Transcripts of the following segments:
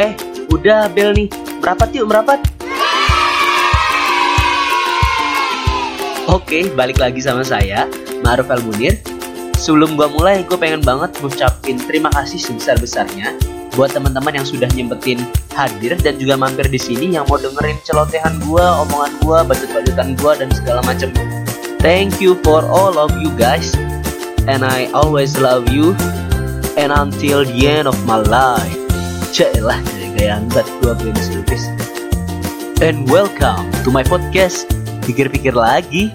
Eh, udah bel nih. Merapat yuk, merapat. Oke, balik lagi sama saya, Ma'ruf Al Munir. Sebelum gua mulai, gue pengen banget ngucapin terima kasih sebesar-besarnya buat teman-teman yang sudah nyempetin hadir dan juga mampir di sini yang mau dengerin celotehan gua, omongan gua, bacot-bacotan gua dan segala macam. Thank you for all of you guys. And I always love you and until the end of my life. Cailah gaya angkat gua Prince Lupis. And welcome to my podcast. Pikir-pikir lagi.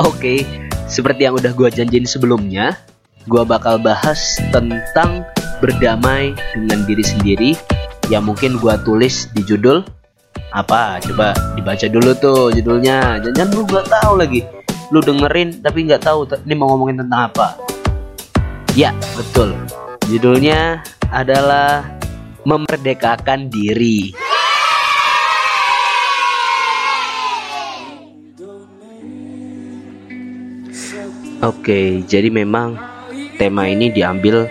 Oke, seperti yang udah gue janjiin sebelumnya, gue bakal bahas tentang berdamai dengan diri sendiri yang mungkin gue tulis di judul apa coba dibaca dulu tuh judulnya jangan lu gak tahu lagi lu dengerin tapi nggak tahu ini mau ngomongin tentang apa ya betul judulnya adalah memerdekakan diri Oke, jadi memang tema ini diambil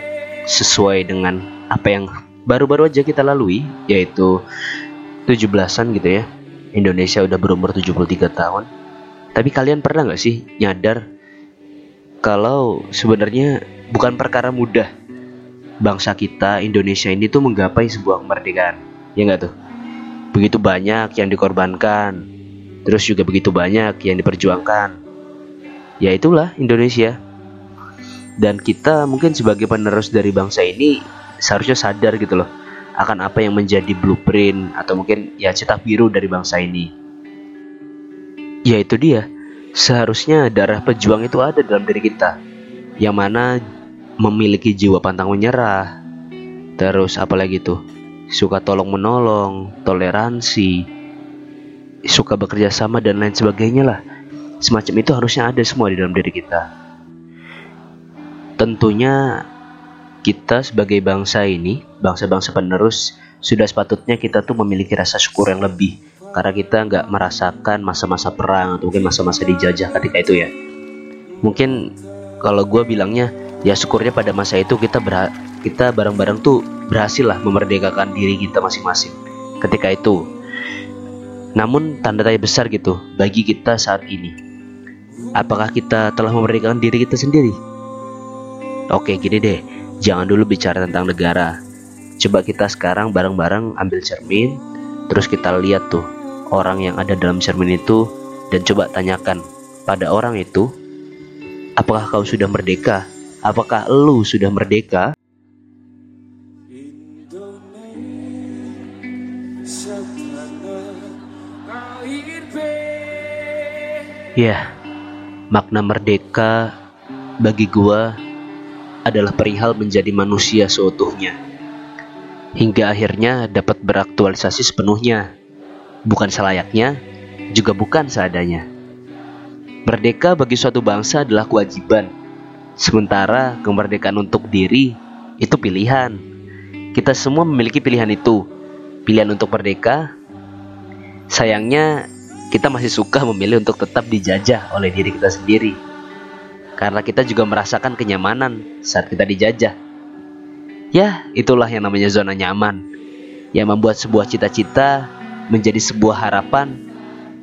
sesuai dengan apa yang baru-baru aja kita lalui, yaitu 17-an gitu ya. Indonesia udah berumur 73 tahun. Tapi kalian pernah nggak sih nyadar kalau sebenarnya bukan perkara mudah bangsa kita Indonesia ini tuh menggapai sebuah kemerdekaan, ya nggak tuh? Begitu banyak yang dikorbankan, terus juga begitu banyak yang diperjuangkan. Ya itulah Indonesia. Dan kita mungkin sebagai penerus dari bangsa ini seharusnya sadar gitu loh akan apa yang menjadi blueprint atau mungkin ya cetak biru dari bangsa ini ya itu dia. Seharusnya darah pejuang itu ada dalam diri kita yang mana memiliki jiwa pantang menyerah. Terus apalagi tuh? Suka tolong menolong toleransi suka bekerja sama dan lain sebagainya lah. Semacam itu harusnya ada semua di dalam diri kita. Tentunya kita sebagai bangsa ini, bangsa-bangsa penerus, sudah sepatutnya kita tuh memiliki rasa syukur yang lebih karena kita nggak merasakan masa-masa perang atau mungkin masa-masa dijajah ketika itu ya. Mungkin kalau gue bilangnya ya syukurnya pada masa itu kita ber kita bareng-bareng tuh berhasil lah memerdekakan diri kita masing-masing ketika itu. Namun tanda tanya besar gitu bagi kita saat ini Apakah kita telah memerdekakan diri kita sendiri? Oke, gini deh. Jangan dulu bicara tentang negara. Coba kita sekarang bareng-bareng ambil cermin, terus kita lihat tuh orang yang ada dalam cermin itu dan coba tanyakan pada orang itu, apakah kau sudah merdeka? Apakah lu sudah merdeka? Ya, Makna merdeka bagi gua adalah perihal menjadi manusia seutuhnya. Hingga akhirnya dapat beraktualisasi sepenuhnya. Bukan selayaknya, juga bukan seadanya. Merdeka bagi suatu bangsa adalah kewajiban. Sementara kemerdekaan untuk diri itu pilihan. Kita semua memiliki pilihan itu. Pilihan untuk merdeka. Sayangnya kita masih suka memilih untuk tetap dijajah oleh diri kita sendiri. Karena kita juga merasakan kenyamanan saat kita dijajah. Ya, itulah yang namanya zona nyaman. Yang membuat sebuah cita-cita menjadi sebuah harapan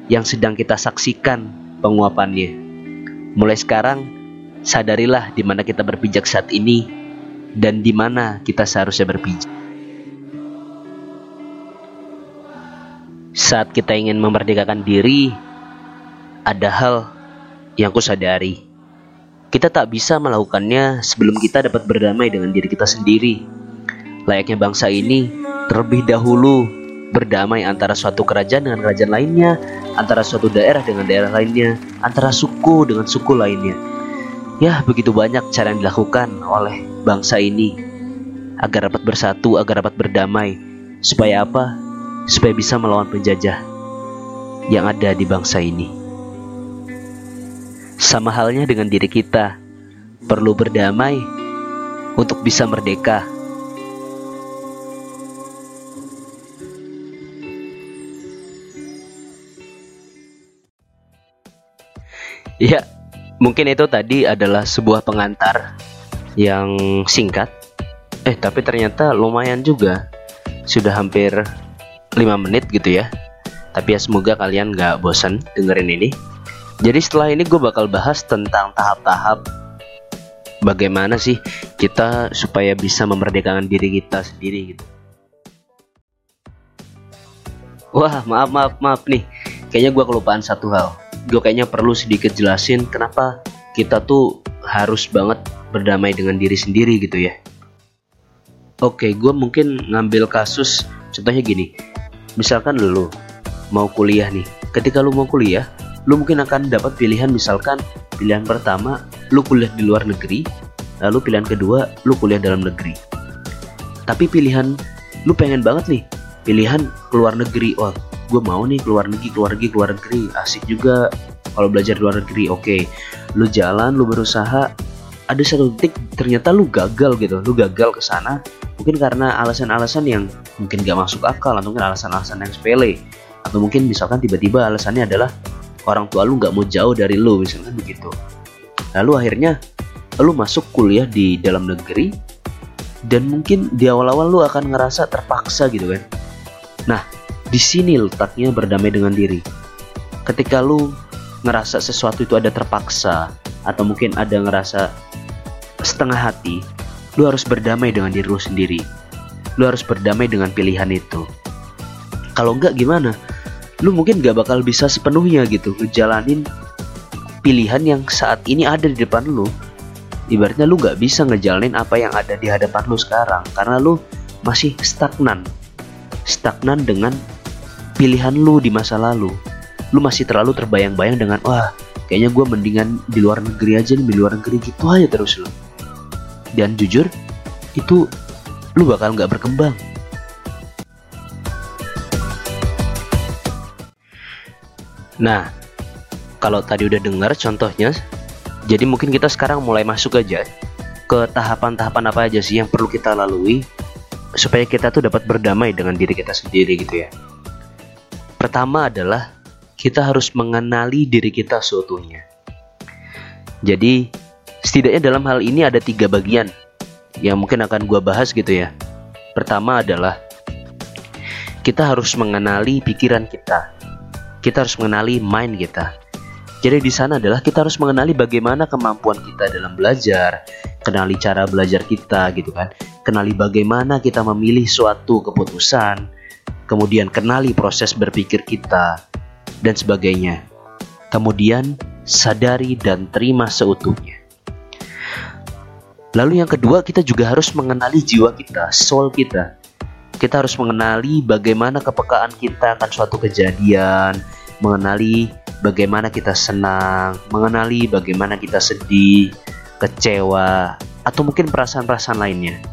yang sedang kita saksikan penguapannya. Mulai sekarang, sadarilah di mana kita berpijak saat ini dan di mana kita seharusnya berpijak. Saat kita ingin memerdekakan diri, ada hal yang ku sadari. Kita tak bisa melakukannya sebelum kita dapat berdamai dengan diri kita sendiri. Layaknya bangsa ini terlebih dahulu berdamai antara suatu kerajaan dengan kerajaan lainnya, antara suatu daerah dengan daerah lainnya, antara suku dengan suku lainnya. Ya, begitu banyak cara yang dilakukan oleh bangsa ini agar dapat bersatu, agar dapat berdamai. Supaya apa? supaya bisa melawan penjajah yang ada di bangsa ini. Sama halnya dengan diri kita, perlu berdamai untuk bisa merdeka. Ya, mungkin itu tadi adalah sebuah pengantar yang singkat. Eh, tapi ternyata lumayan juga. Sudah hampir 5 menit gitu ya. Tapi ya semoga kalian gak bosan dengerin ini. Jadi setelah ini gue bakal bahas tentang tahap-tahap bagaimana sih kita supaya bisa memerdekakan diri kita sendiri gitu. Wah, maaf maaf maaf nih. Kayaknya gue kelupaan satu hal gue kayaknya perlu sedikit jelasin kenapa kita tuh harus banget berdamai dengan diri sendiri gitu ya. Oke, gue mungkin ngambil kasus contohnya gini. Misalkan lu mau kuliah nih. Ketika lu mau kuliah, lu mungkin akan dapat pilihan misalkan pilihan pertama lu kuliah di luar negeri, lalu pilihan kedua lu kuliah dalam negeri. Tapi pilihan lu pengen banget nih pilihan keluar negeri. Oh, gue mau nih keluar negeri keluar negeri keluar negeri. Asik juga kalau belajar luar negeri oke. Okay. lu jalan lu berusaha ada satu titik ternyata lu gagal gitu. Lu gagal ke sana mungkin karena alasan-alasan yang mungkin gak masuk akal atau mungkin alasan-alasan yang sepele. Atau mungkin misalkan tiba-tiba alasannya adalah orang tua lu nggak mau jauh dari lu misalkan begitu. Lalu akhirnya lu masuk kuliah di dalam negeri dan mungkin di awal-awal lu akan ngerasa terpaksa gitu kan. Nah di sini letaknya berdamai dengan diri. Ketika lu ngerasa sesuatu itu ada terpaksa atau mungkin ada ngerasa setengah hati, lu harus berdamai dengan diri lu sendiri. Lu harus berdamai dengan pilihan itu. Kalau enggak gimana? Lu mungkin gak bakal bisa sepenuhnya gitu ngejalanin pilihan yang saat ini ada di depan lu. Ibaratnya lu gak bisa ngejalanin apa yang ada di hadapan lu sekarang karena lu masih stagnan. Stagnan dengan pilihan lu di masa lalu. Lu masih terlalu terbayang-bayang dengan wah kayaknya gue mendingan di luar negeri aja nih di luar negeri gitu aja terus lu. Dan jujur itu lu bakal nggak berkembang. Nah kalau tadi udah dengar contohnya jadi mungkin kita sekarang mulai masuk aja ke tahapan-tahapan apa aja sih yang perlu kita lalui supaya kita tuh dapat berdamai dengan diri kita sendiri gitu ya Pertama adalah kita harus mengenali diri kita seutuhnya. Jadi, setidaknya dalam hal ini ada tiga bagian yang mungkin akan gue bahas gitu ya. Pertama adalah kita harus mengenali pikiran kita. Kita harus mengenali mind kita. Jadi di sana adalah kita harus mengenali bagaimana kemampuan kita dalam belajar, kenali cara belajar kita gitu kan, kenali bagaimana kita memilih suatu keputusan, kemudian kenali proses berpikir kita, dan sebagainya. Kemudian sadari dan terima seutuhnya. Lalu yang kedua, kita juga harus mengenali jiwa kita, soul kita. Kita harus mengenali bagaimana kepekaan kita akan suatu kejadian, mengenali bagaimana kita senang, mengenali bagaimana kita sedih, kecewa, atau mungkin perasaan-perasaan lainnya.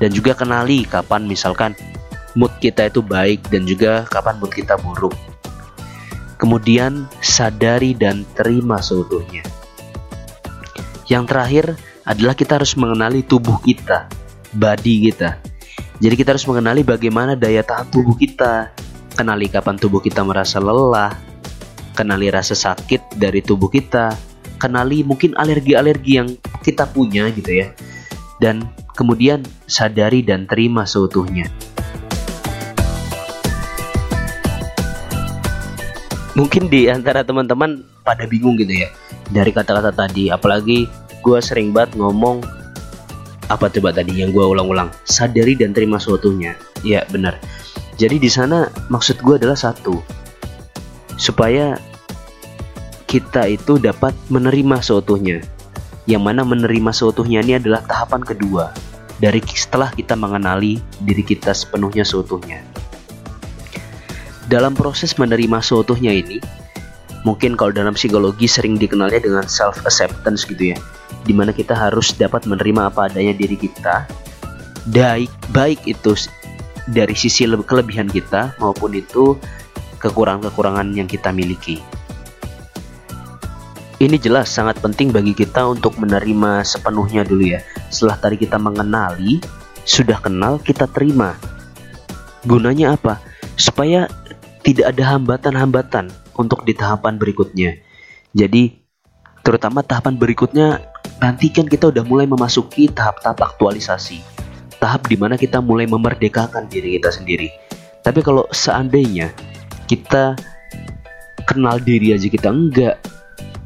Dan juga kenali kapan misalkan mood kita itu baik dan juga kapan mood kita buruk. Kemudian sadari dan terima seutuhnya. Yang terakhir adalah kita harus mengenali tubuh kita, body kita. Jadi kita harus mengenali bagaimana daya tahan tubuh kita, kenali kapan tubuh kita merasa lelah, kenali rasa sakit dari tubuh kita, kenali mungkin alergi-alergi yang kita punya gitu ya. Dan kemudian sadari dan terima seutuhnya. Mungkin di antara teman-teman pada bingung gitu ya dari kata-kata tadi. Apalagi gue sering banget ngomong apa coba tadi yang gue ulang-ulang? Sadari dan terima suatunya. Ya benar. Jadi di sana maksud gue adalah satu supaya kita itu dapat menerima seutuhnya yang mana menerima seutuhnya ini adalah tahapan kedua dari setelah kita mengenali diri kita sepenuhnya seutuhnya dalam proses menerima seutuhnya ini, mungkin kalau dalam psikologi sering dikenalnya dengan self acceptance gitu ya, di mana kita harus dapat menerima apa adanya diri kita, baik baik itu dari sisi kelebihan kita maupun itu kekurangan-kekurangan yang kita miliki. Ini jelas sangat penting bagi kita untuk menerima sepenuhnya dulu ya. Setelah tadi kita mengenali, sudah kenal, kita terima. Gunanya apa? Supaya tidak ada hambatan-hambatan untuk di tahapan berikutnya. Jadi terutama tahapan berikutnya nanti kan kita udah mulai memasuki tahap-tahap aktualisasi. Tahap di mana kita mulai memerdekakan diri kita sendiri. Tapi kalau seandainya kita kenal diri aja kita enggak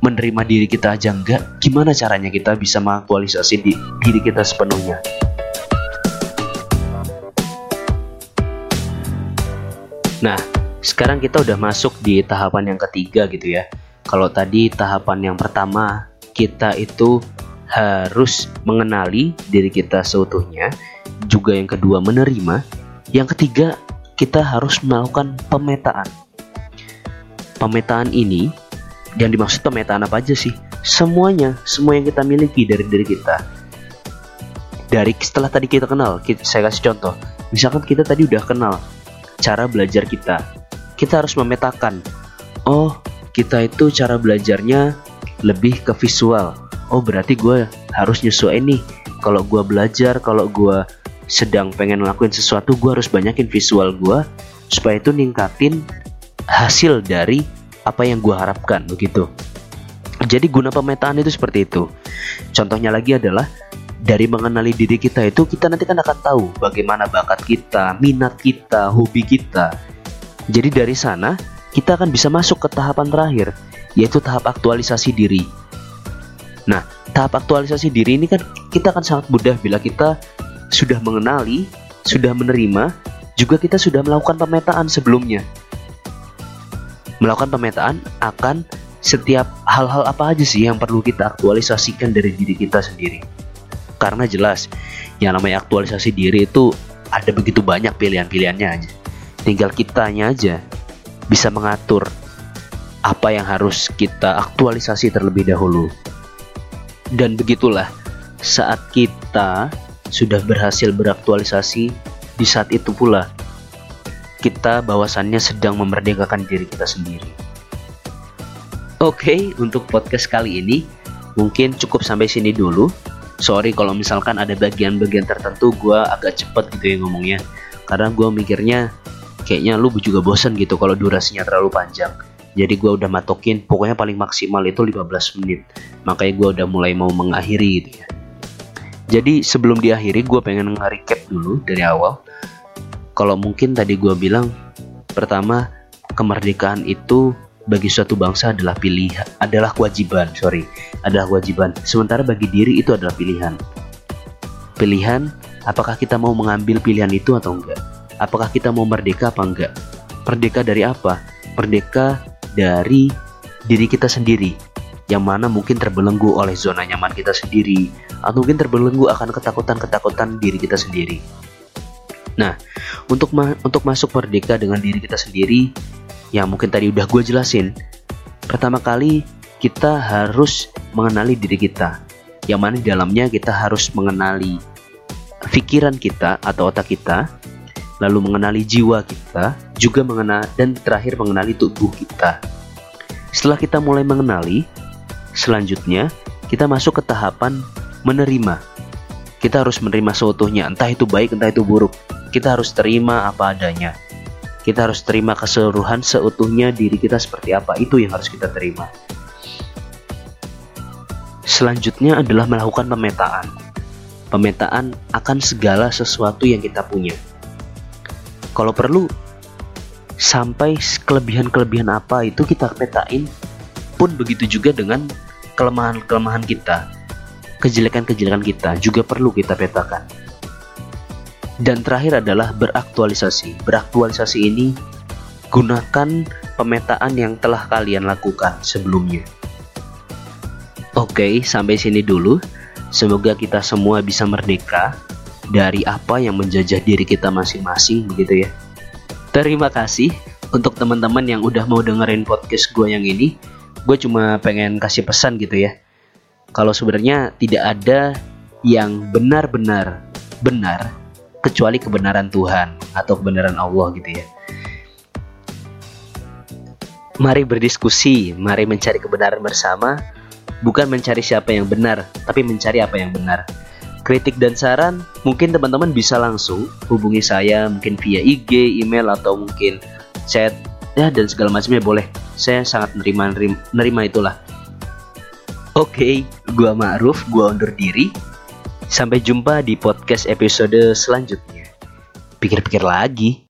menerima diri kita aja enggak gimana caranya kita bisa mengaktualisasi di, diri kita sepenuhnya? Nah sekarang kita udah masuk di tahapan yang ketiga gitu ya. Kalau tadi tahapan yang pertama kita itu harus mengenali diri kita seutuhnya juga yang kedua menerima yang ketiga kita harus melakukan pemetaan. Pemetaan ini yang dimaksud pemetaan apa aja sih? Semuanya semua yang kita miliki dari diri kita. Dari setelah tadi kita kenal saya kasih contoh. Misalkan kita tadi udah kenal cara belajar kita kita harus memetakan oh kita itu cara belajarnya lebih ke visual. Oh berarti gue harus nyesuaiin nih. Kalau gue belajar kalau gue sedang pengen ngelakuin sesuatu gue harus banyakin visual gue supaya itu ningkatin hasil dari apa yang gue harapkan begitu. Jadi guna pemetaan itu seperti itu. Contohnya lagi adalah dari mengenali diri kita itu kita nanti kan akan tahu bagaimana bakat kita minat kita hobi kita jadi dari sana kita akan bisa masuk ke tahapan terakhir yaitu tahap aktualisasi diri nah tahap aktualisasi diri ini kan kita akan sangat mudah bila kita sudah mengenali, sudah menerima, juga kita sudah melakukan pemetaan sebelumnya. Melakukan pemetaan akan setiap hal-hal apa aja sih yang perlu kita aktualisasikan dari diri kita sendiri. Karena jelas, yang namanya aktualisasi diri itu ada begitu banyak pilihan-pilihannya aja. Tinggal kitanya aja bisa mengatur apa yang harus kita aktualisasi terlebih dahulu. Dan begitulah saat kita sudah berhasil beraktualisasi, di saat itu pula kita bahwasannya sedang memerdekakan diri kita sendiri. Oke, okay, untuk podcast kali ini mungkin cukup sampai sini dulu. Sorry kalau misalkan ada bagian-bagian tertentu gue agak cepet gitu ya ngomongnya. Karena gue mikirnya kayaknya lu juga bosan gitu kalau durasinya terlalu panjang. Jadi gue udah matokin pokoknya paling maksimal itu 15 menit. Makanya gue udah mulai mau mengakhiri gitu ya. Jadi sebelum diakhiri gue pengen nge-recap dulu dari awal. Kalau mungkin tadi gue bilang pertama kemerdekaan itu bagi suatu bangsa adalah pilihan, adalah kewajiban, sorry, adalah kewajiban. Sementara bagi diri itu adalah pilihan. Pilihan, apakah kita mau mengambil pilihan itu atau enggak? Apakah kita mau merdeka apa enggak? Merdeka dari apa? Merdeka dari diri kita sendiri yang mana mungkin terbelenggu oleh zona nyaman kita sendiri atau mungkin terbelenggu akan ketakutan-ketakutan diri kita sendiri. Nah, untuk ma untuk masuk merdeka dengan diri kita sendiri yang mungkin tadi udah gue jelasin, pertama kali kita harus mengenali diri kita. Yang mana di dalamnya kita harus mengenali pikiran kita atau otak kita, lalu mengenali jiwa kita, juga mengenal dan terakhir mengenali tubuh kita. Setelah kita mulai mengenali, Selanjutnya, kita masuk ke tahapan menerima. Kita harus menerima seutuhnya, entah itu baik, entah itu buruk. Kita harus terima apa adanya. Kita harus terima keseluruhan seutuhnya diri kita seperti apa, itu yang harus kita terima. Selanjutnya adalah melakukan pemetaan. Pemetaan akan segala sesuatu yang kita punya. Kalau perlu, sampai kelebihan-kelebihan apa itu kita petain pun begitu juga dengan kelemahan-kelemahan kita, kejelekan-kejelekan kita juga perlu kita petakan. Dan terakhir adalah beraktualisasi. Beraktualisasi ini gunakan pemetaan yang telah kalian lakukan sebelumnya. Oke, sampai sini dulu. Semoga kita semua bisa merdeka dari apa yang menjajah diri kita masing-masing begitu ya. Terima kasih untuk teman-teman yang udah mau dengerin podcast gue yang ini. Gue cuma pengen kasih pesan gitu ya. Kalau sebenarnya tidak ada yang benar-benar benar kecuali kebenaran Tuhan atau kebenaran Allah gitu ya. Mari berdiskusi mari mencari kebenaran bersama. Bukan mencari siapa yang benar tapi mencari apa yang benar kritik dan saran mungkin teman-teman bisa langsung hubungi saya mungkin via IG, email atau mungkin chat ya dan segala macamnya boleh saya sangat nerima nerima, itulah Oke, gua Ma'ruf, gua undur diri. Sampai jumpa di podcast episode selanjutnya. Pikir-pikir lagi.